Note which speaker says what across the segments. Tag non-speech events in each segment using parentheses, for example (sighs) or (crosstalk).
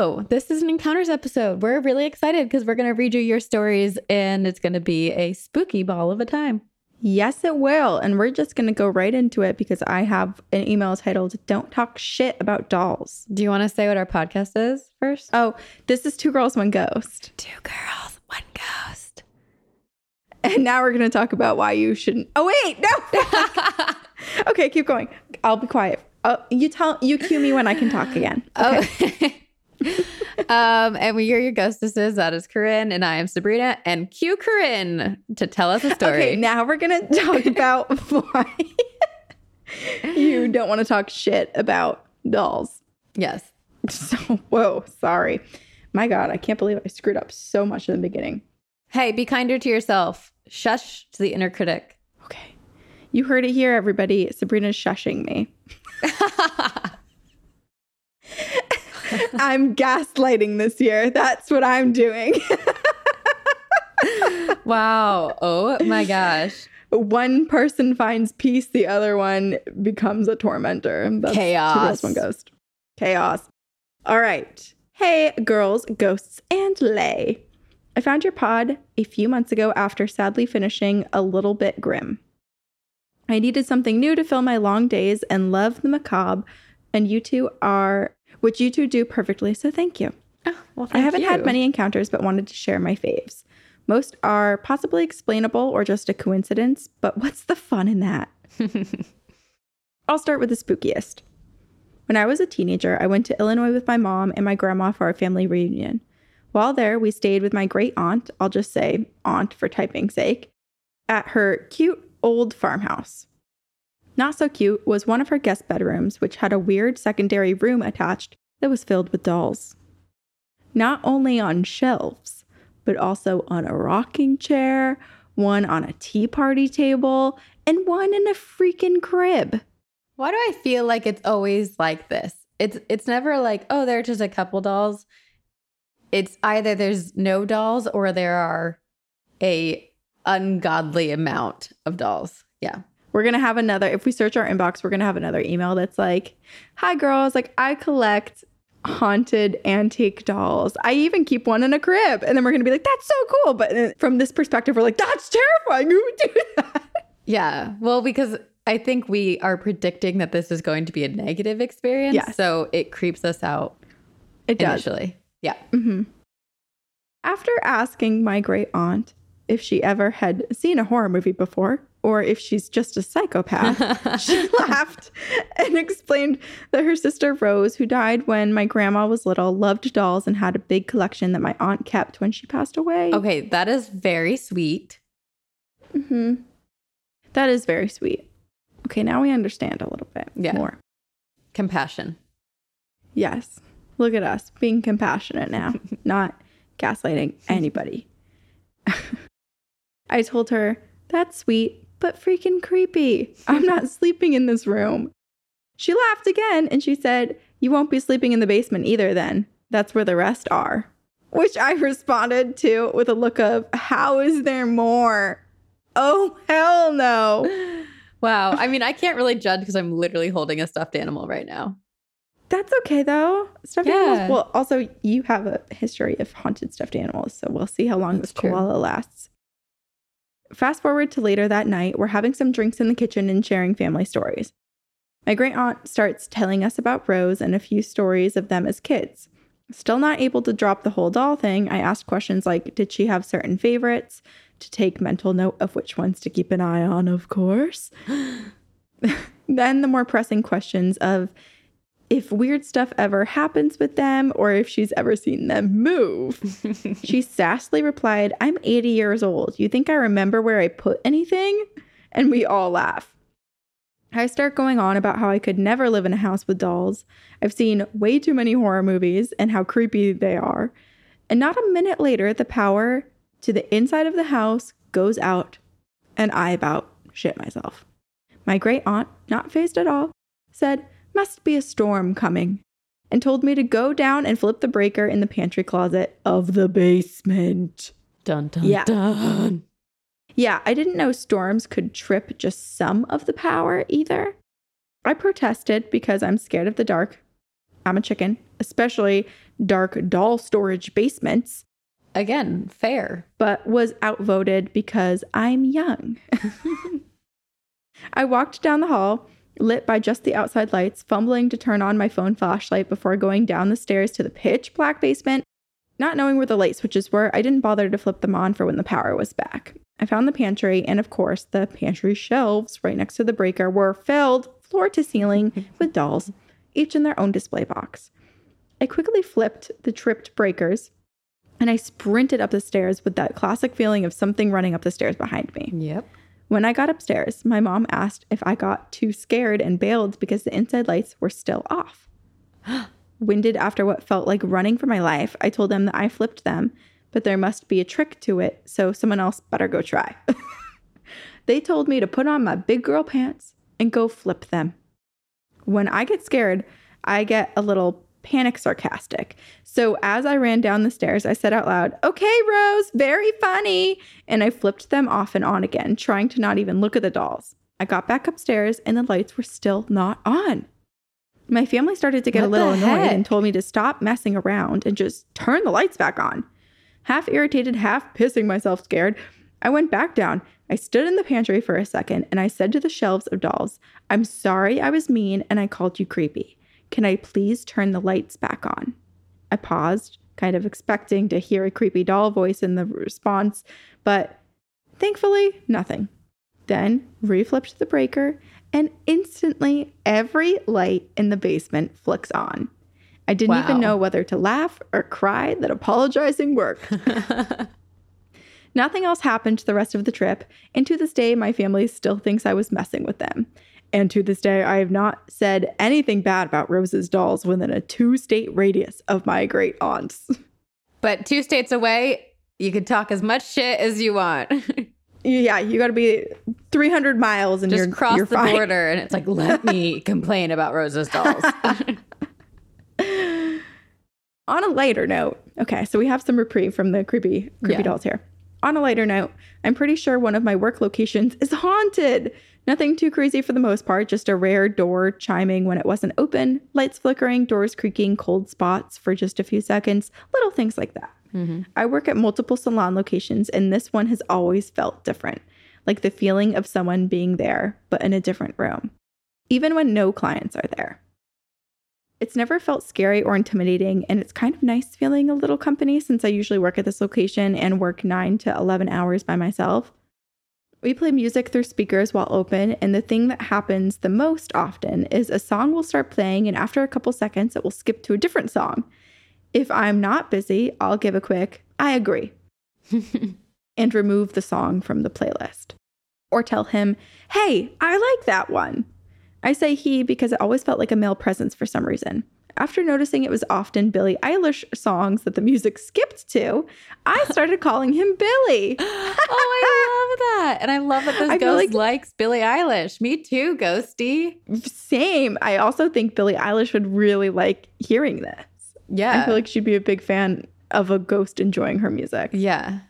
Speaker 1: Hello, this is an Encounters episode. We're really excited because we're going to read you your stories and it's going to be a spooky ball of a time.
Speaker 2: Yes, it will. And we're just going to go right into it because I have an email titled Don't Talk Shit About Dolls.
Speaker 1: Do you want to say what our podcast is first?
Speaker 2: Oh, this is Two Girls, One Ghost.
Speaker 1: Two girls, one ghost.
Speaker 2: And now we're going to talk about why you shouldn't. Oh, wait, no. (laughs) okay, keep going. I'll be quiet. Oh, you tell, you cue me when I can talk again. Oh.
Speaker 1: Okay. (laughs) um, and we are your ghostesses. That is Corinne, and I am Sabrina. And cue Corinne to tell us a story.
Speaker 2: Okay, now we're going to talk (laughs) about why (laughs) you don't want to talk shit about dolls.
Speaker 1: yes.
Speaker 2: So, whoa, sorry. My God, I can't believe I screwed up so much in the beginning.
Speaker 1: Hey, be kinder to yourself. Shush to the inner critic.
Speaker 2: Okay. You heard it here, everybody. Sabrina's shushing me. (laughs) (laughs) I'm gaslighting this year. That's what I'm doing. (laughs)
Speaker 1: wow. Oh my gosh.
Speaker 2: one person finds peace, the other one becomes a tormentor. That's
Speaker 1: Chaos.
Speaker 2: One ghost. Chaos. All right. Hey, girls, ghosts, and lay. I found your pod a few months ago after sadly finishing a little bit grim. I needed something new to fill my long days and love the macabre, and you two are, which you two do perfectly, so thank you.
Speaker 1: Oh, well,
Speaker 2: I haven't had many encounters, but wanted to share my faves. Most are possibly explainable or just a coincidence, but what's the fun in that? (laughs) I'll start with the spookiest. When I was a teenager, I went to Illinois with my mom and my grandma for our family reunion. While there, we stayed with my great aunt, I'll just say aunt for typing's sake, at her cute old farmhouse. Not so cute was one of her guest bedrooms, which had a weird secondary room attached that was filled with dolls. Not only on shelves, but also on a rocking chair, one on a tea party table, and one in a freaking crib.
Speaker 1: Why do I feel like it's always like this? It's it's never like, oh, there are just a couple dolls. It's either there's no dolls or there are a ungodly amount of dolls. Yeah.
Speaker 2: We're gonna have another, if we search our inbox, we're gonna have another email that's like, Hi girls, like I collect haunted antique dolls. I even keep one in a crib. And then we're gonna be like, That's so cool. But uh, from this perspective, we're like, That's terrifying. Who would do (laughs) that?
Speaker 1: Yeah. Well, because I think we are predicting that this is going to be a negative experience.
Speaker 2: Yes.
Speaker 1: So it creeps us out
Speaker 2: It does.
Speaker 1: initially. Yeah.
Speaker 2: mm-hmm. After asking my great aunt if she ever had seen a horror movie before, or if she's just a psychopath, (laughs) she laughed and explained that her sister Rose, who died when my grandma was little, loved dolls and had a big collection that my aunt kept when she passed away.
Speaker 1: Okay. That is very sweet.
Speaker 2: hmm That is very sweet. Okay, now we understand a little bit
Speaker 1: Yeah.
Speaker 2: more.
Speaker 1: Compassion.
Speaker 2: Yes. Look at us being compassionate now, (laughs) not gaslighting anybody. (laughs) I told her, that's sweet, but freaking creepy. I'm not (laughs) sleeping in this room. She laughed again and she said, You won't be sleeping in the basement either, then. That's where the rest are. Which I responded to with a look of, How is there more? Oh, hell no. (laughs)
Speaker 1: Wow. I mean, I can't really judge because I'm literally holding a stuffed animal right now.
Speaker 2: That's okay though. Stuffed
Speaker 1: Yeah.
Speaker 2: animals. Well, also you have a history of haunted stuffed animals, so we'll see how long
Speaker 1: That's
Speaker 2: this
Speaker 1: true.
Speaker 2: koala lasts. Fast forward to later that night, we're having some drinks in the kitchen and sharing family stories. My great aunt starts telling us about Rose and a few stories of them as kids. Still not able to drop the whole doll thing, I asked questions like Did she have certain favorites? To take mental note of which ones to keep an eye on, of course. (gasps) (laughs) then the more pressing questions of if weird stuff ever happens with them or if she's ever seen them move. (laughs) she sassily replied, I'm 80 years old. You think I remember where I put anything? And we all laugh. I start going on about how I could never live in a house with dolls. I've seen way too many horror movies and how creepy they are. And not a minute later, the power to the inside of the house goes out, and I about shit myself. My great aunt, not phased at all, said, Must be a storm coming, and told me to go down and flip the breaker in the pantry closet of the basement.
Speaker 1: Dun dun
Speaker 2: Yeah.
Speaker 1: dun.
Speaker 2: Yeah, I didn't know storms could trip just some of the power either. I protested because I'm scared of the dark. I'm a chicken, especially dark doll storage basements,
Speaker 1: Again, fair.
Speaker 2: but was outvoted because I'm young. (laughs) I walked down the hall, lit by just the outside lights, fumbling to turn on my phone flashlight before going down the stairs to the pitch black basement. Not knowing where the light switches were, I didn't bother to flip them on for when the power was back. I found the pantry, and of course, the pantry shelves right next to the breaker were filled floor to ceiling (laughs) with dolls, each in their own display box. I quickly flipped the tripped breakers and I sprinted up the stairs with that classic feeling of something running up the stairs behind me.
Speaker 1: Yep.
Speaker 2: When I got upstairs, my mom asked if I got too scared and bailed because the inside lights were still off. (gasps) Winded after what felt like running for my life, I told them that I flipped them, but there must be a trick to it, so someone else better go try. (laughs) they told me to put on my big girl pants and go flip them. When I get scared, I get a little panic sarcastic. So as I ran down the stairs, I said out loud, Okay, Rose, very funny. And I flipped them off and on again, trying to not even look at the dolls. I got back upstairs and the lights were still not on. My family started to get a little annoyed and told me to stop messing around and just turn the lights back on. Half irritated, half pissing myself scared, I went back down. I stood in the pantry for a second and I said to the shelves of dolls, I'm sorry I was mean and I called you creepy. Can I please turn the lights back on? I paused, kind of expecting to hear a creepy doll voice in the response, but thankfully, nothing. Then reflipped the breaker, and instantly every light in the basement flicks on. I didn't
Speaker 1: Wow.
Speaker 2: even know whether to laugh or cry that apologizing worked. (laughs) Nothing else happened the rest of the trip, and to this day, my family still thinks I was messing with them. And to this day, I have not said anything bad about Rose's dolls within a two state radius of my great aunts. (laughs)
Speaker 1: but two states away, you could talk as much shit as you want. (laughs)
Speaker 2: yeah, you got to be 300 miles and
Speaker 1: Just
Speaker 2: you're,
Speaker 1: cross
Speaker 2: you're
Speaker 1: the
Speaker 2: fine.
Speaker 1: border, and it's like, let me (laughs) complain about Rose's dolls.
Speaker 2: On a lighter note, okay, so we have some reprieve from the creepy, creepy
Speaker 1: Yeah.
Speaker 2: dolls here. On a lighter note, I'm pretty sure one of my work locations is haunted. Nothing too crazy for the most part, just a rare door chiming when it wasn't open, lights flickering, doors creaking, cold spots for just a few seconds, little things like that.
Speaker 1: Mhm.
Speaker 2: I work at multiple salon locations, and this one has always felt different like the feeling of someone being there, but in a different room, even when no clients are there. It's never felt scary or intimidating, and it's kind of nice feeling a little company since I usually work at this location and work 9 to 11 hours by myself. We play music through speakers while open, and the thing that happens the most often is a song will start playing, and after a couple seconds, it will skip to a different song. If I'm not busy, I'll give a quick, I agree, (laughs) and remove the song from the playlist. Or tell him, hey, I like that one. I say he because it always felt like a male presence for some reason. After noticing it was often Billie Eilish songs that the music skipped to, I (laughs) started calling him Billy.
Speaker 1: oh, I love that. And I love that this
Speaker 2: I
Speaker 1: ghost
Speaker 2: like-
Speaker 1: likes Billie Eilish. Me too, Ghosty.
Speaker 2: Same. I also think Billie Eilish would really like hearing this.
Speaker 1: Yeah.
Speaker 2: I feel like she'd be a big fan of a ghost enjoying her music.
Speaker 1: yeah.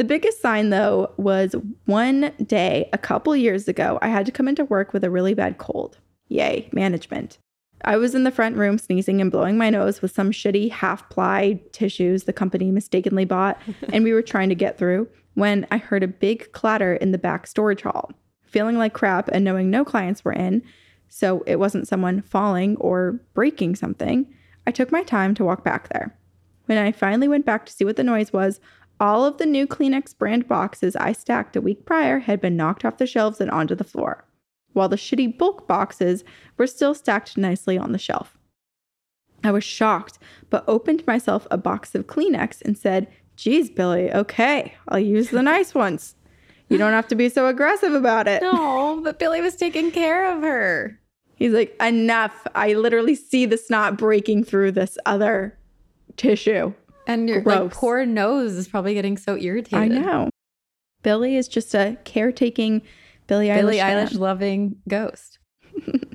Speaker 2: The biggest sign, though, was one day a couple years ago, I had to come into work with a really bad cold. Yay, management. I was in the front room sneezing and blowing my nose with some shitty half ply tissues the company mistakenly bought, (laughs) and we were trying to get through when I heard a big clatter in the back storage hall. Feeling like crap and knowing no clients were in, so it wasn't someone falling or breaking something, I took my time to walk back there. When I finally went back to see what the noise was, all of the new Kleenex brand boxes I stacked a week prior had been knocked off the shelves and onto the floor, while the shitty bulk boxes were still stacked nicely on the shelf. I was shocked, but opened myself a box of Kleenex and said, Geez, Billy, okay, I'll use the (laughs) nice ones. You don't have to be so aggressive about it.
Speaker 1: No, but Billy was taking care of her.
Speaker 2: He's like, Enough. I literally see the snot breaking through this other tissue.
Speaker 1: And your like, poor nose is probably getting so irritated.
Speaker 2: I know. Billy is just a caretaking Billie Eilish.
Speaker 1: Billie. Eilish loving ghost. (laughs)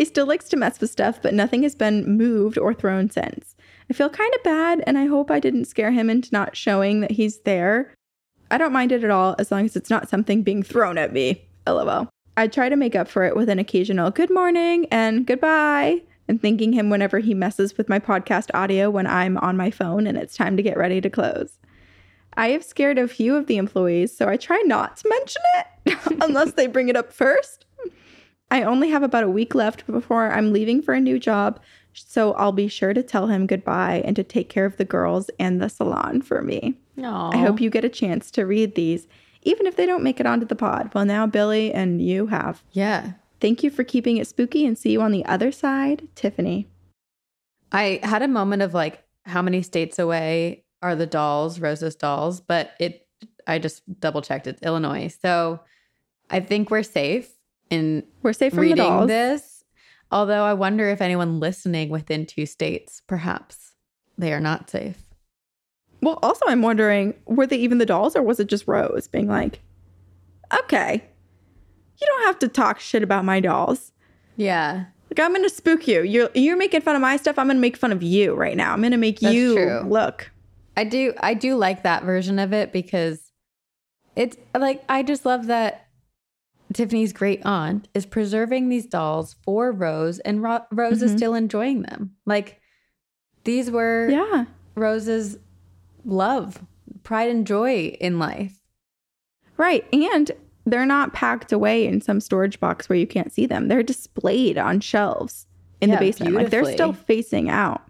Speaker 2: He still likes to mess with stuff, but nothing has been moved or thrown since. I feel kind of bad, and I hope I didn't scare him into not showing that he's there. I don't mind it at all as long as it's not something being thrown at me. LOL. I try to make up for it with an occasional good morning and goodbye and thanking him whenever he messes with my podcast audio when I'm on my phone and it's time to get ready to close. I have scared a few of the employees, so I try not to mention it (laughs) unless they bring it up first. I only have about a week left before I'm leaving for a new job, so I'll be sure to tell him goodbye and to take care of the girls and the salon for me.
Speaker 1: Aww.
Speaker 2: I hope you get a chance to read these, even if they don't make it onto the pod. Well, now Billy and you have.
Speaker 1: Yeah.
Speaker 2: Thank you for keeping it spooky and see you on the other side, Tiffany.
Speaker 1: I had a moment of like, how many states away are the dolls, Rose's dolls? But it, I just double checked. It's Illinois. So I think we're safe in
Speaker 2: We're safe from
Speaker 1: reading this. Although I wonder if anyone listening within two states, perhaps they are not safe.
Speaker 2: Well, also, I'm wondering were they even the dolls or was it just Rose being like, okay, you don't have to talk shit about my dolls.
Speaker 1: Yeah.
Speaker 2: Like, I'm going to spook you. You're, you're making fun of my stuff. I'm going to make fun of you right now. I'm going to make
Speaker 1: That's
Speaker 2: you
Speaker 1: true.
Speaker 2: look.
Speaker 1: I do I do like that version of it because it's like I just love that Tiffany's great aunt is preserving these dolls for Rose and Ro- Rose is
Speaker 2: Mhm.
Speaker 1: still enjoying them. Like these were
Speaker 2: Yeah.
Speaker 1: Rose's love, pride and joy in life.
Speaker 2: Right. And they're not packed away in some storage box where you can't see them. They're displayed on shelves in
Speaker 1: Yeah,
Speaker 2: the basement. Like they're still facing out.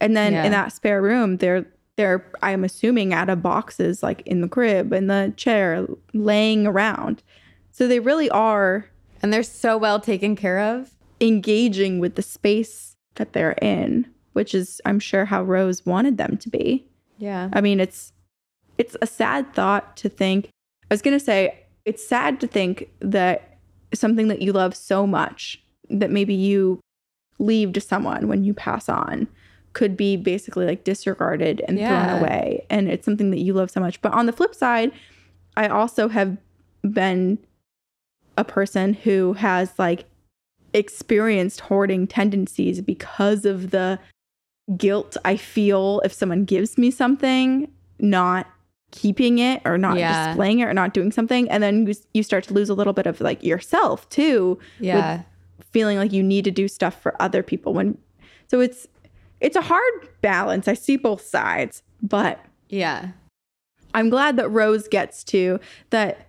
Speaker 2: And then
Speaker 1: Yeah.
Speaker 2: in that spare room, they're they're I'm assuming out of boxes like in the crib, in the chair, laying around. So they really are
Speaker 1: And they're so well taken care of.
Speaker 2: engaging with the space that they're in, which is I'm sure how Rose wanted them to be.
Speaker 1: Yeah.
Speaker 2: I mean, it's it's a sad thought to think. I was gonna say it's sad to think that something that you love so much that maybe you leave to someone when you pass on could be basically like disregarded and
Speaker 1: Yeah.
Speaker 2: thrown away. And it's something that you love so much. But on the flip side, I also have been a person who has like experienced hoarding tendencies because of the guilt I feel if someone gives me something, not keeping it or not
Speaker 1: Yeah.
Speaker 2: displaying it or not doing something. And then you, you start to lose a little bit of like yourself too,
Speaker 1: Yeah.
Speaker 2: feeling like you need to do stuff for other people when so it's it's a hard balance. I see both sides, but
Speaker 1: yeah.
Speaker 2: I'm glad that Rose gets to that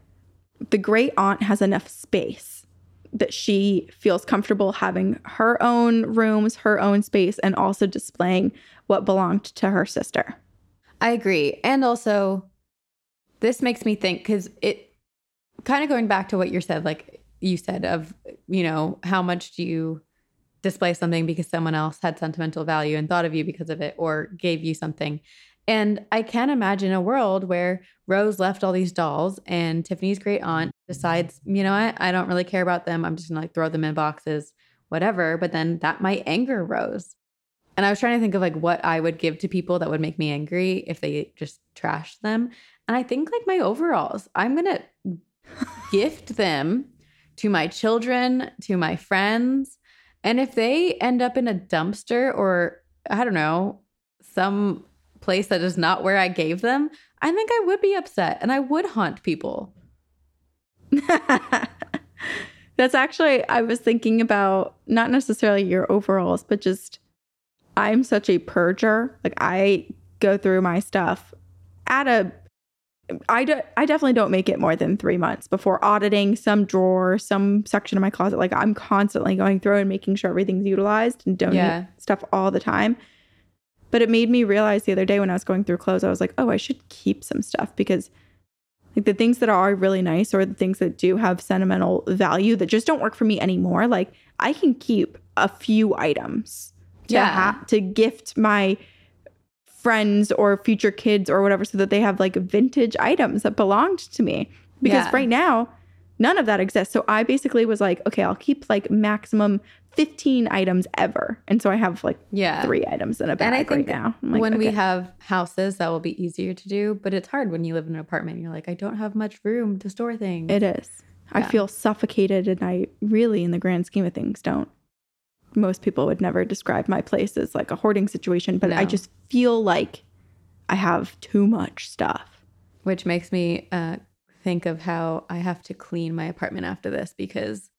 Speaker 2: the great aunt has enough space that she feels comfortable having her own rooms, her own space, and also displaying what belonged to her sister.
Speaker 1: I agree. And also, this makes me think because it kind of going back to what you said, like you said, of, you know, how much do you display something because someone else had sentimental value and thought of you because of it or gave you something. And I can't imagine a world where Rose left all these dolls and Tiffany's great aunt decides, you know what, I don't really care about them. I'm just gonna like throw them in boxes, whatever. But then that might anger Rose. And I was trying to think of like what I would give to people that would make me angry if they just trashed them. And I think like my overalls, I'm going to gift (laughs) them to my children, to my friends. And if they end up in a dumpster or I don't know, some place that is not where I gave them, I think I would be upset and I would haunt people. (laughs)
Speaker 2: That's actually, I was thinking about not necessarily your overalls, but just I'm such a purger. Like, I go through my stuff at a, I, do, I definitely don't make it more than three months before auditing some drawer, some section of my closet. Like, I'm constantly going through and making sure everything's utilized and donate
Speaker 1: Yeah.
Speaker 2: stuff all the time. But it made me realize the other day when I was going through clothes, I was like, oh, I should keep some stuff because like the things that are really nice or the things that do have sentimental value that just don't work for me anymore, like I can keep a few items to
Speaker 1: Yeah.
Speaker 2: ha- to gift my friends or future kids or whatever so that they have like vintage items that belonged to me. Because
Speaker 1: Yeah.
Speaker 2: right now, none of that exists. So I basically was like, okay, I'll keep like maximum 15 items ever. And so I have like
Speaker 1: Yeah.
Speaker 2: three items in a bag
Speaker 1: And I
Speaker 2: right
Speaker 1: think
Speaker 2: now. Like,
Speaker 1: when we have houses, that will be easier to do. But it's hard when you live in an apartment. You're like, I don't have much room to store things.
Speaker 2: It is. I feel suffocated, and I really, in the grand scheme of things, don't. Most people would never describe my place as like a hoarding situation, but I just feel like I have too much stuff.
Speaker 1: which makes me uh, think of how I have to clean my apartment after this because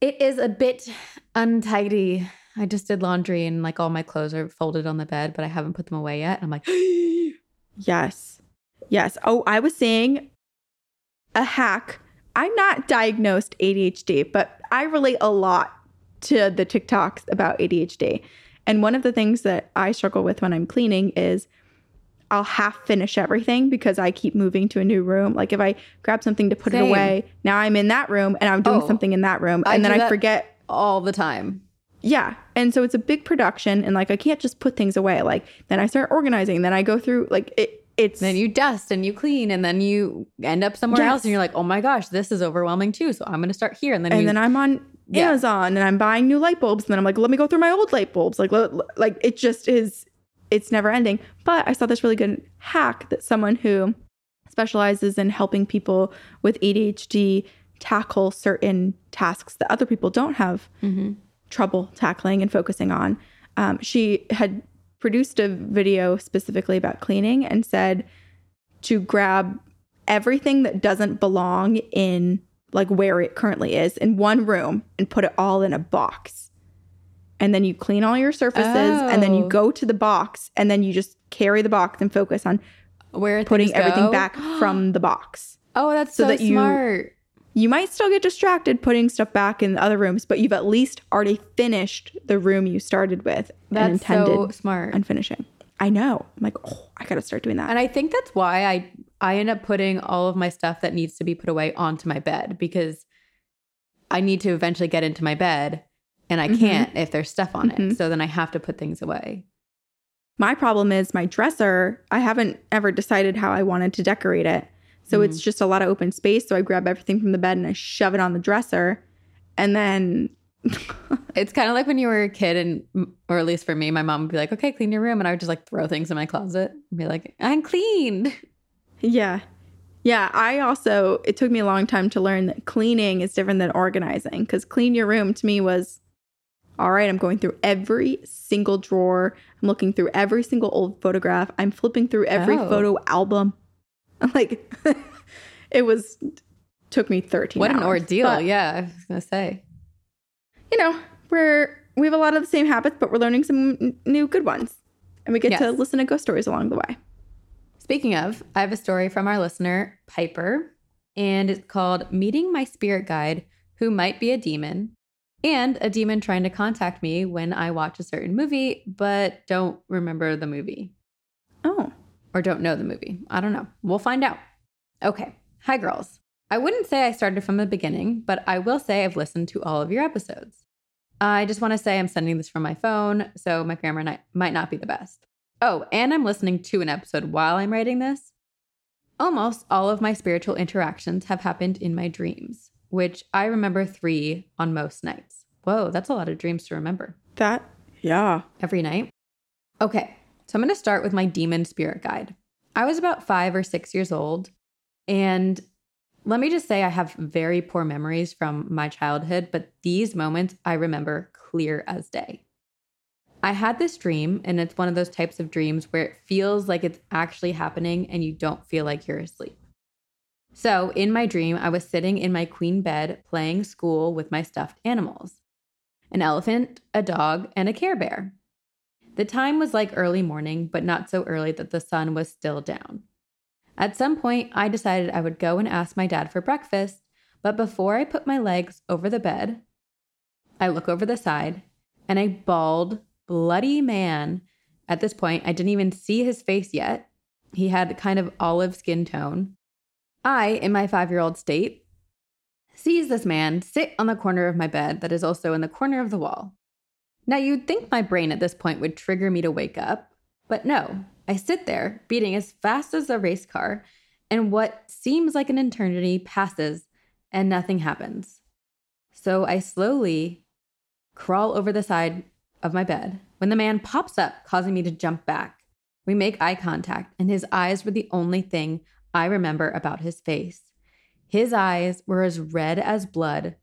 Speaker 1: it is a bit untidy. I just did laundry and like all my clothes are folded on the bed, but I haven't put them away yet. I'm like, (gasps)
Speaker 2: Yes. Yes. Oh, I was saying a hack. I'm not diagnosed ADHD, but I relate a lot to the TikToks about ADHD. And one of the things that I struggle with when I'm cleaning is I'll half finish everything because I keep moving to a new room. Like if I grab something to put
Speaker 1: Same.
Speaker 2: it away, now I'm in that room and I'm doing
Speaker 1: Oh.
Speaker 2: something in that room.
Speaker 1: I
Speaker 2: And then I forget
Speaker 1: all the time.
Speaker 2: yeah. And so it's a big production and like I can't just put things away. Like then I start organizing, then I go through like it it's
Speaker 1: Then you dust and you clean, and then you end up somewhere else, and you're like, oh my gosh, this is overwhelming too. So I'm going to start here, and then
Speaker 2: and
Speaker 1: you,
Speaker 2: then I'm on
Speaker 1: Yeah.
Speaker 2: Amazon and I'm buying new light bulbs and then I'm like, let me go through my old light bulbs. Like like it just is it's never ending. But I saw this really good hack that someone who specializes in helping people with ADHD tackle certain tasks that other people don't have
Speaker 1: Mhm.
Speaker 2: trouble tackling and focusing on. Um, she had produced a video specifically about cleaning and said to grab everything that doesn't belong in like where it currently is in one room and put it all in a box. And then you clean all your surfaces and then you
Speaker 1: Oh.
Speaker 2: go to the box and then you just carry the box and focus on
Speaker 1: where
Speaker 2: putting everything
Speaker 1: go.
Speaker 2: back from the box. (gasps)
Speaker 1: Oh, that's
Speaker 2: so
Speaker 1: so,
Speaker 2: that
Speaker 1: smart.
Speaker 2: You might still get distracted putting stuff back in the other rooms, but you've at least already finished the room you started with and
Speaker 1: That's
Speaker 2: intended
Speaker 1: so smart.
Speaker 2: on finishing. I know. I'm like, oh, I gotta start doing that.
Speaker 1: And I think that's why I I end up putting all of my stuff that needs to be put away onto my bed because I need to eventually get into my bed and I
Speaker 2: Mhm.
Speaker 1: can't if there's stuff on
Speaker 2: Mhm.
Speaker 1: it. So then I have to put things away.
Speaker 2: My problem is my dresser. I haven't ever decided how I wanted to decorate it. So
Speaker 1: Mm.
Speaker 2: it's just a lot of open space. So I grab everything from the bed and I shove it on the dresser. And then (laughs)
Speaker 1: It's kind of like when you were a kid and or at least for me, my mom would be like, "Okay, clean your room." And I would just like throw things in my closet and be like, "I'm cleaned." (laughs)
Speaker 2: Yeah. Yeah. I also, it took me a long time to learn that cleaning is different than organizing because clean your room to me was all right, I'm going through every single drawer. I'm looking through every single old photograph. I'm flipping through every
Speaker 1: Oh.
Speaker 2: photo album. (laughs) Like, (laughs) it was, took me 13
Speaker 1: What an ordeal.
Speaker 2: But,
Speaker 1: yeah, I was going to say.
Speaker 2: You know, we're, we have a lot of the same habits, but we're learning some n- new good ones. And we get to listen to ghost stories along the way.
Speaker 1: Speaking of, I have a story from our listener, Piper, and it's called Meeting My Spirit Guide, Who Might Be a Demon, and a demon trying to contact me when I watch a certain movie, but don't remember the movie or don't know the movie. I don't know. We'll find out. Okay. Hi, girls. I wouldn't say I started from the beginning, but I will say I've listened to all of your episodes. I just want to say I'm sending this from my phone, so my grammar might not be the best. Oh, and I'm listening to an episode while I'm writing this. Almost all of my spiritual interactions have happened in my dreams, which I remember three on most nights. Whoa, that's a lot of dreams to remember
Speaker 2: that, yeah.
Speaker 1: every night. Okay, so I'm going to start with my demon spirit guide. I was about five or six years old, and let me just say I have very poor memories from my childhood, but these moments I remember clear as day. I had this dream, and it's one of those types of dreams where it feels like it's actually happening and you don't feel like you're asleep. So, in my dream, I was sitting in my queen bed playing school with my stuffed animals an elephant, a dog, and a care bear. The time was like early morning, but not so early that the sun was still down. At some point, I decided I would go and ask my dad for breakfast, but before I put my legs over the bed, I look over the side and a bald, bloody man. At this point, I didn't even see his face yet. He had kind of olive skin tone. I, in my five year old state, sees this man sit on the corner of my bed that is also in the corner of the wall. Now, you'd think my brain at this point would trigger me to wake up, but no. I sit there, beating as fast as a race car, and what seems like an eternity passes and nothing happens. So I slowly crawl over the side of my bed when the man pops up, causing me to jump back. We make eye contact, and his eyes were the only thing I remember about his face. His eyes were as red as blood,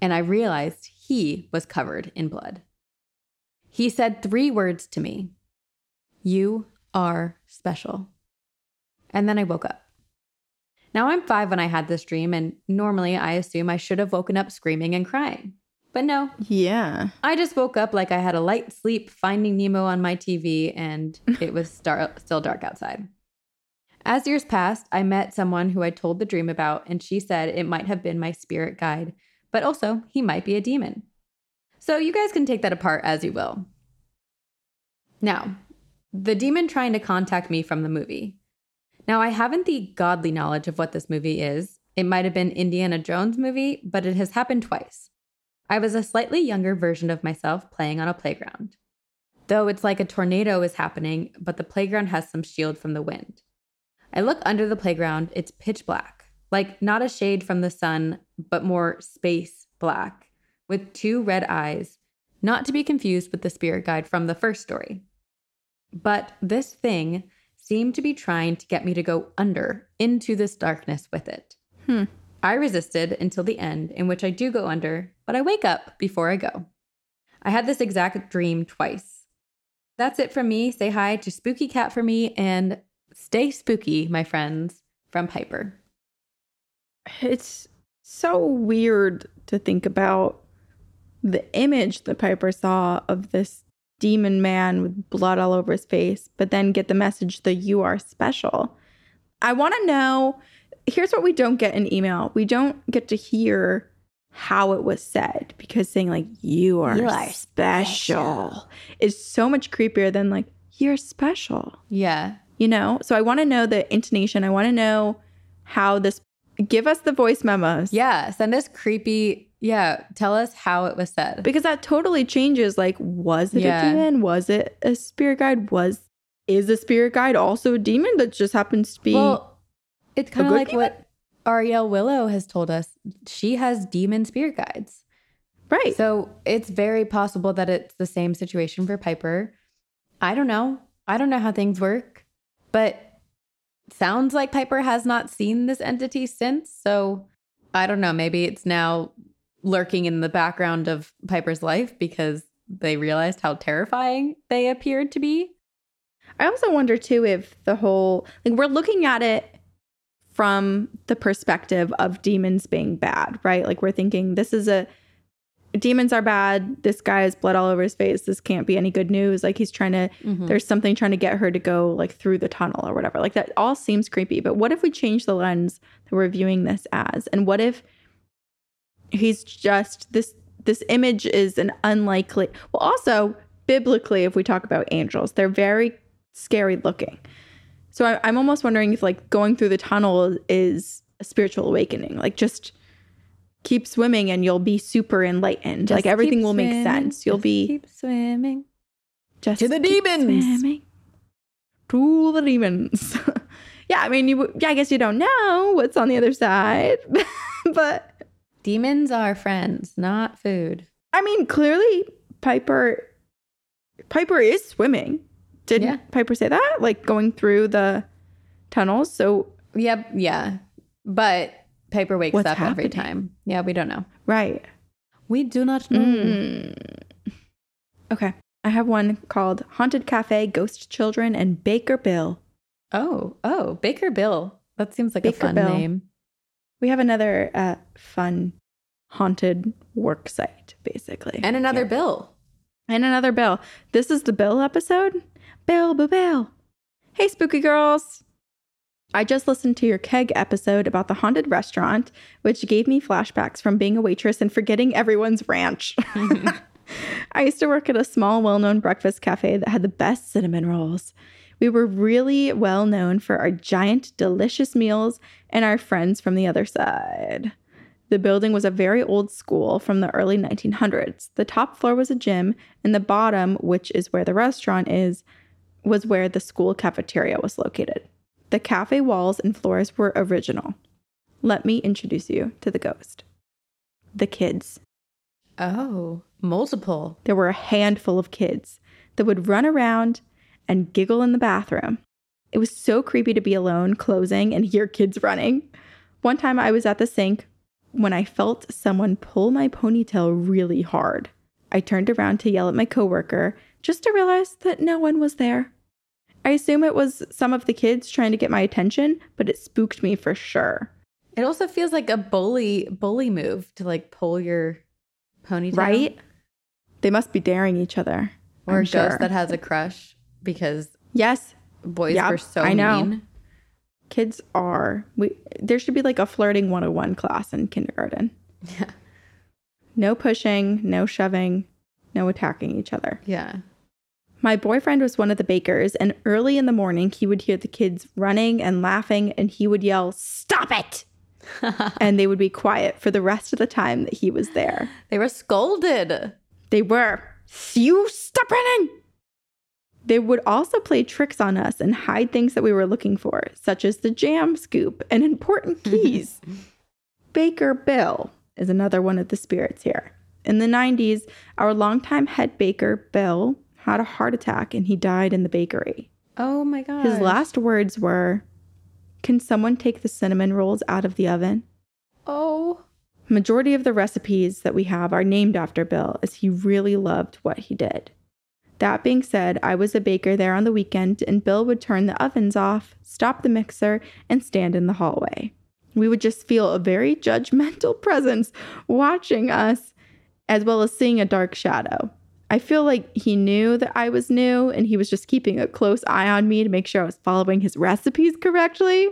Speaker 1: and I realized he was covered in blood. He said three words to me You are special. and then I woke up. Now I'm five when I had this dream, and normally I assume I should have woken up screaming and crying. But no,
Speaker 2: Yeah.
Speaker 1: I just woke up like I had a light sleep finding Nemo on my TV and it was (laughs) star- still dark outside. As years passed, I met someone who I told the dream about, and she said it might have been my spirit guide, but also he might be a demon. So you guys can take that apart as you will. Now, the demon trying to contact me from the movie. Now, I haven't the godly knowledge of what this movie is. It might have been Indiana Jones movie, but it has happened twice. I was a slightly younger version of myself playing on a playground. Though it's like a tornado is happening, but the playground has some shield from the wind. I look under the playground, it's pitch black, like not a shade from the sun, but more space black, with two red eyes, not to be confused with the spirit guide from the first story. But this thing seemed to be trying to get me to go under into this darkness with it.
Speaker 2: Hmm.
Speaker 1: I resisted until the end, in which I do go under, but I wake up before I go. I had this exact dream twice. That's it from me. Say hi to Spooky Cat for me and stay spooky, my friends, from Piper.
Speaker 2: It's so weird to think about the image that Piper saw of this demon man with blood all over his face, but then get the message that you are special. I want to know here's what we don't get in email we don't get to hear how it was said because saying, like, you are,
Speaker 1: You are
Speaker 2: special,
Speaker 1: special.
Speaker 2: is so much creepier than, like, you're special
Speaker 1: Yeah.
Speaker 2: you know so i want to know the intonation i want to know how this give us the voice memos
Speaker 1: Yeah. Send us creepy. Yeah. Tell us how it was said.
Speaker 2: because that totally changes like was it
Speaker 1: Yeah.
Speaker 2: a demon was it a spirit guide was is a spirit guide also a demon that just happens to be
Speaker 1: Well, it's kind of like
Speaker 2: demon?
Speaker 1: what Ariel Willow has told us. She has demon spirit guides.
Speaker 2: right
Speaker 1: So it's very possible that it's the same situation for Piper. I don't know. I don't know how things work, but sounds like Piper has not seen this entity since. So I don't know. Maybe it's now lurking in the background of Piper's life because they realized how terrifying they appeared to be.
Speaker 2: i also wonder too if the whole like we're looking at it from the perspective of demons being bad right like we're thinking this is a demons are bad this guy has blood all over his face this can't be any good news like he's trying to
Speaker 1: Mhm.
Speaker 2: there's something trying to get her to go like through the tunnel or whatever. Like that all seems creepy. But what if we change the lens that we're viewing this as? And what if he's just this this image is an unlikely well also biblically if we talk about angels, they're very scary looking. So I, I'm almost wondering if like going through the tunnel is a spiritual awakening. Like just keep swimming and you'll be super enlightened.
Speaker 1: Just
Speaker 2: like everything will make sense. You'll
Speaker 1: just
Speaker 2: be
Speaker 1: keep swimming.
Speaker 2: just
Speaker 1: To the
Speaker 2: keep
Speaker 1: demons.
Speaker 2: swimming. To the demons. (laughs) yeah, I mean, you. Yeah, I guess you don't know what's on the other side, (laughs) but
Speaker 1: Demons are friends, not food.
Speaker 2: I mean, clearly Piper. Piper is swimming. Didn't
Speaker 1: Yeah.
Speaker 2: Piper say that? Like going through the tunnels. So
Speaker 1: Yep, yeah. But Piper wakes
Speaker 2: What's
Speaker 1: up every time. Yeah, we don't know.
Speaker 2: right.
Speaker 1: We do not know.
Speaker 2: Mm. Okay, I have one called Haunted Cafe, Ghost Children, and Baker Bill.
Speaker 1: Oh, oh, Baker Bill. That seems like a fun
Speaker 2: Bill.
Speaker 1: name.
Speaker 2: We have another uh, fun haunted work site, basically.
Speaker 1: And another. Bill.
Speaker 2: And another Bill. This is the Bill episode. Bill, Bill, Bill. Hey, spooky girls. I just listened to your keg episode about the haunted restaurant, which gave me flashbacks from being a waitress and forgetting everyone's ranch. (laughs) (laughs) I used to work at a small, well known breakfast cafe that had the best cinnamon rolls. We were really well known for our giant, delicious meals and our friends from the other side. The building was a very old school from the early 1900s. The top floor was a gym, and the bottom, which is where the restaurant is, was where the school cafeteria was located. The cafe walls and floors were original. Let me introduce you to the ghost. The kids.
Speaker 1: Oh, multiple.
Speaker 2: There were a handful of kids that would run around and giggle in the bathroom. It was so creepy to be alone, closing, and hear kids running. One time I was at the sink when I felt someone pull my ponytail really hard. I turned around to yell at my coworker just to realize that no one was there. I assume it was some of the kids trying to get my attention, but it spooked me for sure.
Speaker 1: It also feels like a bully bully move to like pull your ponytail.
Speaker 2: Right? They must be daring each other.
Speaker 1: Or
Speaker 2: I'm
Speaker 1: a ghost that has a crush because
Speaker 2: Yes,
Speaker 1: boys
Speaker 2: Yep,
Speaker 1: were so
Speaker 2: I know.
Speaker 1: mean.
Speaker 2: kids are. We there should be like a flirting 101 class in kindergarten. (laughs)
Speaker 1: Yeah.
Speaker 2: No pushing, no shoving, no attacking each other.
Speaker 1: Yeah.
Speaker 2: My boyfriend was one of the bakers, and early in the morning, he would hear the kids running and laughing, and he would yell, Stop it! (laughs) and they would be quiet for the rest of the time that he was there.
Speaker 1: they were scolded.
Speaker 2: They were, You stop running! They would also play tricks on us and hide things that we were looking for, such as the jam scoop and important (laughs) keys. Baker Bill is another one of the spirits here. In the 90s, our longtime head baker, Bill, had a heart attack and he died in the bakery.
Speaker 1: Oh my god.
Speaker 2: His last words were, Can someone take the cinnamon rolls out of the oven?
Speaker 1: Oh.
Speaker 2: Majority of the recipes that we have are named after Bill, as he really loved what he did. That being said, I was a baker there on the weekend, and Bill would turn the ovens off, stop the mixer, and stand in the hallway. We would just feel a very judgmental (laughs) presence watching us, as well as seeing a dark shadow. I feel like he knew that I was new, and he was just keeping a close eye on me to make sure I was following his recipes correctly.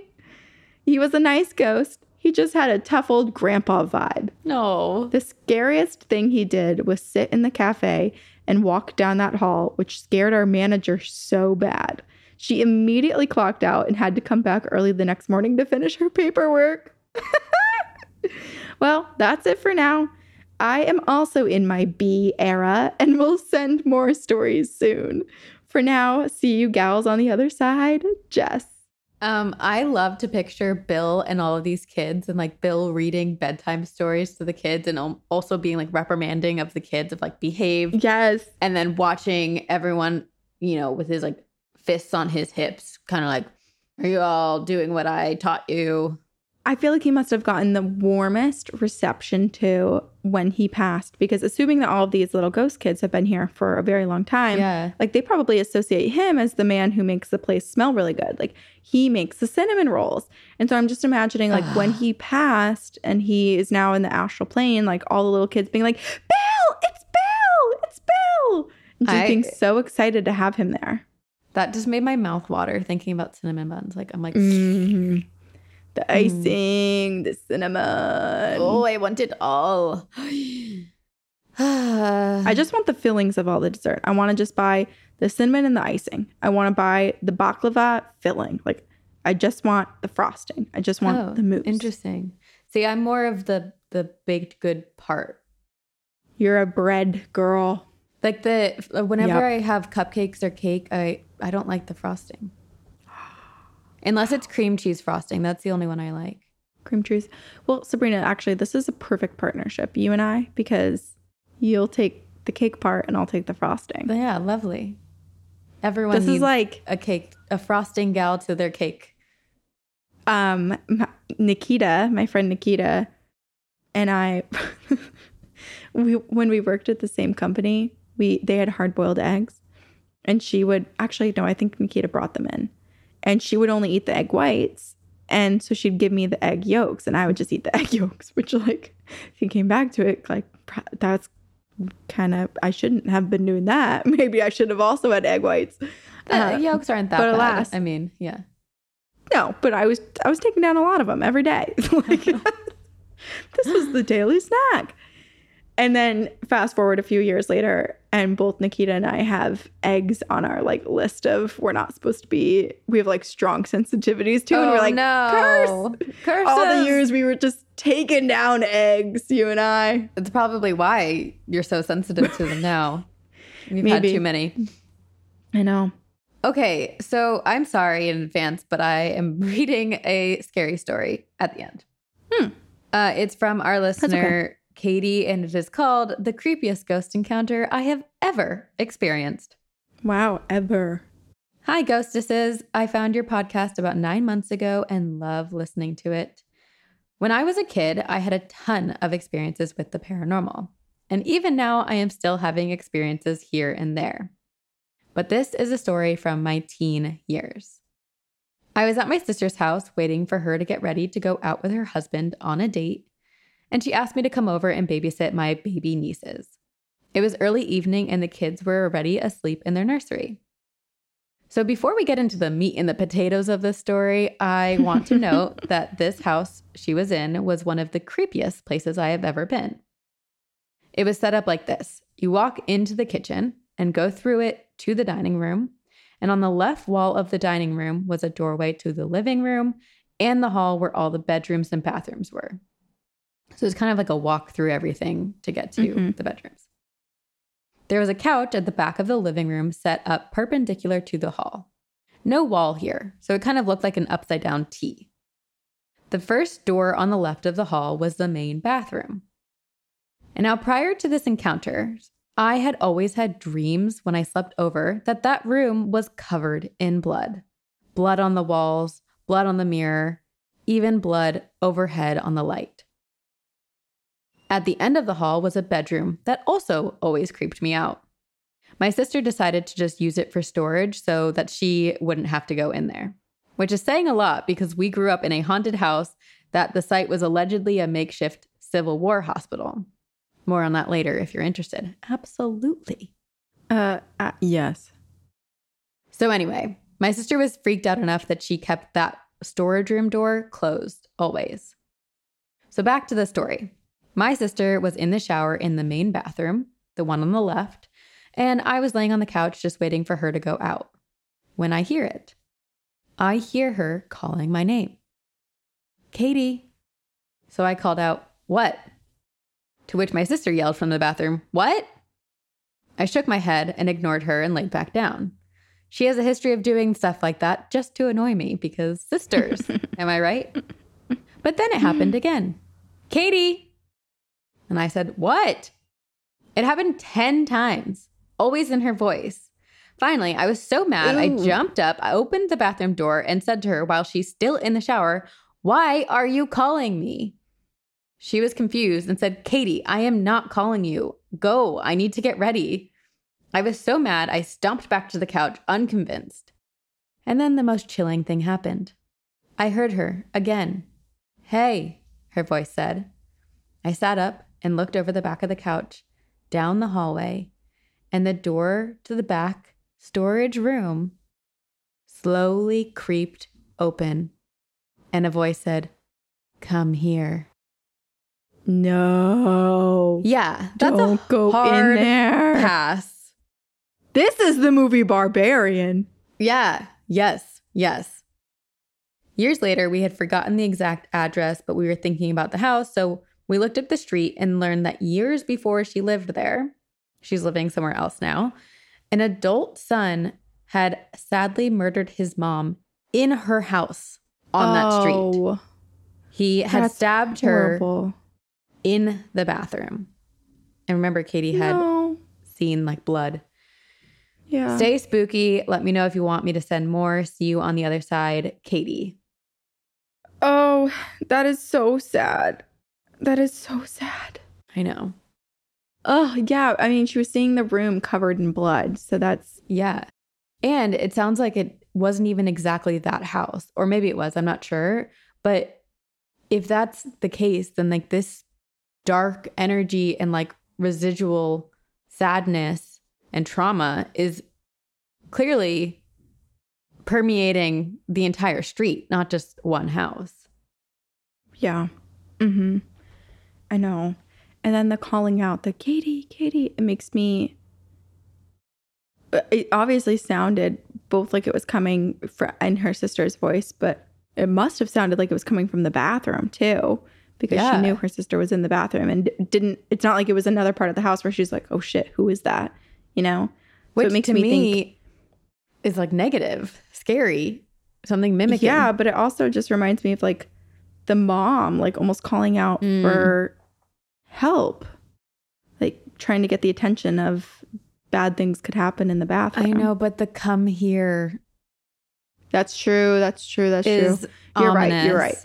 Speaker 2: He was a nice ghost. He just had a tough old grandpa vibe.
Speaker 1: No.
Speaker 2: The scariest thing he did was sit in the cafe and walk down that hall, which scared our manager so bad. She immediately clocked out and had to come back early the next morning to finish her paperwork. (laughs) well, that's it for now. I am also in my B era and will send more stories soon. For now, see you gals on the other side. Jess.
Speaker 1: Um, I love to picture Bill and all of these kids and like Bill reading bedtime stories to the kids and also being like reprimanding of the kids of like behave
Speaker 2: Yes.
Speaker 1: and then watching everyone, you know, with his like fists on his hips, kind of like, are you all doing what I taught you?
Speaker 2: I feel like he must have gotten the warmest reception too when he passed because assuming that all of these little ghost kids have been here for a very long time,
Speaker 1: Yeah.
Speaker 2: like they probably associate him as the man who makes the place smell really good. Like he makes the cinnamon rolls. And so I'm just imagining like when he (sighs) passed and he is now in the astral plane, like all the little kids being like, Bill, it's Bill, it's Bill. And just
Speaker 1: I-
Speaker 2: being so excited to have him there.
Speaker 1: That just made my mouth water thinking about cinnamon buns. Like, I'm like,
Speaker 2: Mhm. The hmm. icing, the cinnamon.
Speaker 1: oh, I want it all.
Speaker 2: I (sighs) (sighs)
Speaker 1: I
Speaker 2: just want the fillings of all the dessert. I want to just buy the cinnamon and the icing. I want to buy the baklava filling. Like, I just want the frosting. I just want
Speaker 1: Oh,
Speaker 2: the mousse.
Speaker 1: Interesting. See, I'm more of the the baked good part.
Speaker 2: You're a bread girl.
Speaker 1: Like the whenever
Speaker 2: Yep.
Speaker 1: I have cupcakes or cake, I I don't like the frosting. Unless it's cream cheese frosting. That's the only one I like.
Speaker 2: Cream cheese. Well, Sabrina, actually, this is a perfect partnership, you and I, because you'll take the cake part and I'll take the frosting.
Speaker 1: But yeah, lovely. Everyone
Speaker 2: This
Speaker 1: needs
Speaker 2: is like
Speaker 1: a cake, a frosting gal to their cake.
Speaker 2: um Nikita, my friend Nikita, and I (laughs) we when we worked at the same company, we they had hard-boiled eggs. And she would actually no, I think Nikita brought them in. And she would only eat the egg whites. And so she'd give me the egg yolks and I would just eat the (laughs) egg yolks, which like if you came back to it, like that's kind of I shouldn't have been doing that. (laughs) Maybe I should have also had egg whites.
Speaker 1: The
Speaker 2: Uh,
Speaker 1: yolks aren't that
Speaker 2: but
Speaker 1: bad.
Speaker 2: alas.
Speaker 1: I mean, yeah.
Speaker 2: No, but I was I was taking down a lot of them every day. (laughs) like this was the daily snack. And then fast forward a few years later, and both Nikita and I have eggs on our like list of we're not supposed to be. We have like strong sensitivities to, and we're like,
Speaker 1: Oh, no.
Speaker 2: curse!
Speaker 1: Curses.
Speaker 2: All the years we were just taking down eggs, you and I.
Speaker 1: It's probably why you're so sensitive to them now. (laughs) You've had too many.
Speaker 2: I know.
Speaker 1: Okay, so I'm sorry in advance, but I am (laughs) reading a scary story at the end.
Speaker 2: Hmm.
Speaker 1: Uh, it's from our listener, Katie, and it is called The Creepiest Ghost Encounter I Have Ever Experienced.
Speaker 2: Wow, ever.
Speaker 1: Hi, Ghostesses. I found your podcast about nine months ago and love listening to it. When I was a kid, I had a ton of experiences with the paranormal. And even now, I am still having experiences here and there. But this is a story from my teen years. I was at my sister's house waiting for her to get ready to go out with her husband on a date, and she asked me to come over and babysit my baby nieces. It was early evening and the kids were already asleep in their nursery. So, before we get into the meat and the potatoes of this story, I want to (laughs) note that this house she was in was one of the creepiest places I have ever been. It was set up like this you walk into the kitchen and go through it to the dining room. And on the left wall of the dining room was a doorway to the living room and the hall where all the bedrooms and bathrooms were. So it's kind of like a walk through everything to get to
Speaker 2: Mhm.
Speaker 1: the bedrooms. There was a couch at the back of the living room set up perpendicular to the hall. No wall here, so it kind of looked like an upside down T. The first door on the left of the hall was the main bathroom. And now, prior to this encounter, I had always had dreams when I slept over that that room was covered in blood blood on the walls, blood on the mirror, even blood overhead on the light. At the end of the hall was a bedroom that also always creeped me out. My sister decided to just use it for storage so that she wouldn't have to go in there, which is saying a lot because we grew up in a haunted house that the site was allegedly a makeshift Civil War hospital. More on that later if you're interested. Absolutely.
Speaker 2: Uh, uh yes.
Speaker 1: So, anyway, my sister was freaked out enough that she kept that storage room door closed always. So, back to the story. My sister was in the shower in the main bathroom, the one on the left, and I was laying on the couch just waiting for her to go out. When I hear it, I hear her calling my name Katie. So I called out, What? To which my sister yelled from the bathroom, What? I shook my head and ignored her and laid back down. She has a history of doing stuff like that just to annoy me because sisters, (laughs) am I right? But then it happened again. Katie. And I said, What? It happened 10 times, always in her voice. Finally, I was so mad, I jumped up, I opened the bathroom door, and said to her while she's still in the shower, Why are you calling me? She was confused and said, Katie, I am not calling you. Go, I need to get ready. I was so mad, I stomped back to the couch, unconvinced. And then the most chilling thing happened. I heard her again. Hey, her voice said. I sat up and looked over the back of the couch, down the hallway, and the door to the back storage room slowly creeped open. And a voice said, Come here.
Speaker 2: No.
Speaker 1: Yeah, that's
Speaker 2: Don't
Speaker 1: a
Speaker 2: go
Speaker 1: hard
Speaker 2: in there.
Speaker 1: pass.
Speaker 2: This is the movie Barbarian.
Speaker 1: Yeah, yes, yes. Years later, we had forgotten the exact address, but we were thinking about the house. So we looked up the street and learned that years before she lived there, she's living somewhere else now, an adult son had sadly murdered his mom in her house on that street.
Speaker 2: Oh,
Speaker 1: He had stabbed her in the bathroom. And remember, Katie had
Speaker 2: No.
Speaker 1: seen like blood.
Speaker 2: Yeah.
Speaker 1: Stay spooky. Let me know if you want me to send more. See you on the other side, Katie.
Speaker 2: Oh, that is so sad. That is so sad.
Speaker 1: I know.
Speaker 2: Oh, yeah. I mean, she was seeing the room covered in blood. So that's,
Speaker 1: Yeah. And it sounds like it wasn't even exactly that house, or maybe it was. I'm not sure. But if that's the case, then like this dark energy and like residual sadness and trauma is clearly permeating the entire street, not just one house.
Speaker 2: yeah. Mm hmm. I know. And then the calling out, the Katie, Katie, it makes me. uh, It obviously sounded both like it was coming fr in her sister's voice, but it must have sounded like it was coming from the bathroom too, because
Speaker 1: Yeah.
Speaker 2: she knew her sister was in the bathroom and didn't. It's not like it was another part of the house where she's like, "Oh shit, who is that?" You know.
Speaker 1: Which
Speaker 2: it makes
Speaker 1: to
Speaker 2: me
Speaker 1: me,
Speaker 2: think-
Speaker 1: is like negative, scary, something mimicking.
Speaker 2: Yeah, but it also just reminds me of like the mom, like almost calling out
Speaker 1: Mm.
Speaker 2: for help, like trying to get the attention of bad things could happen in the bathroom.
Speaker 1: I know, but the come here
Speaker 2: That's true. That's true. That's true. You're right, you're right.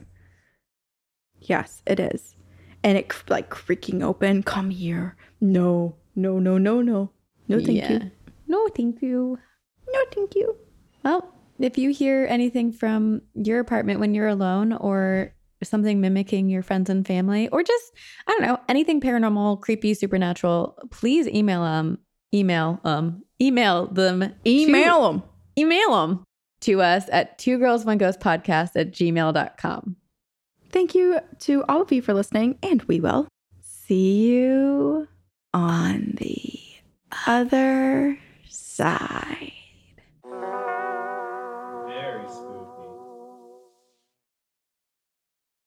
Speaker 2: Yes, it is. And it like creaking open. Come here. No, no, no, no, no. No, thank
Speaker 1: Yeah.
Speaker 2: you.
Speaker 1: No, thank you.
Speaker 2: No, thank you.
Speaker 1: Well, if you hear anything from your apartment when you're alone or something mimicking your friends and family or just I don't know, anything paranormal, creepy, supernatural, please email them email um email them
Speaker 2: Email them.
Speaker 1: email them to us at two girls one ghost podcast at gmail.com.
Speaker 2: Thank you to all of you for listening, and we will see you on the other side.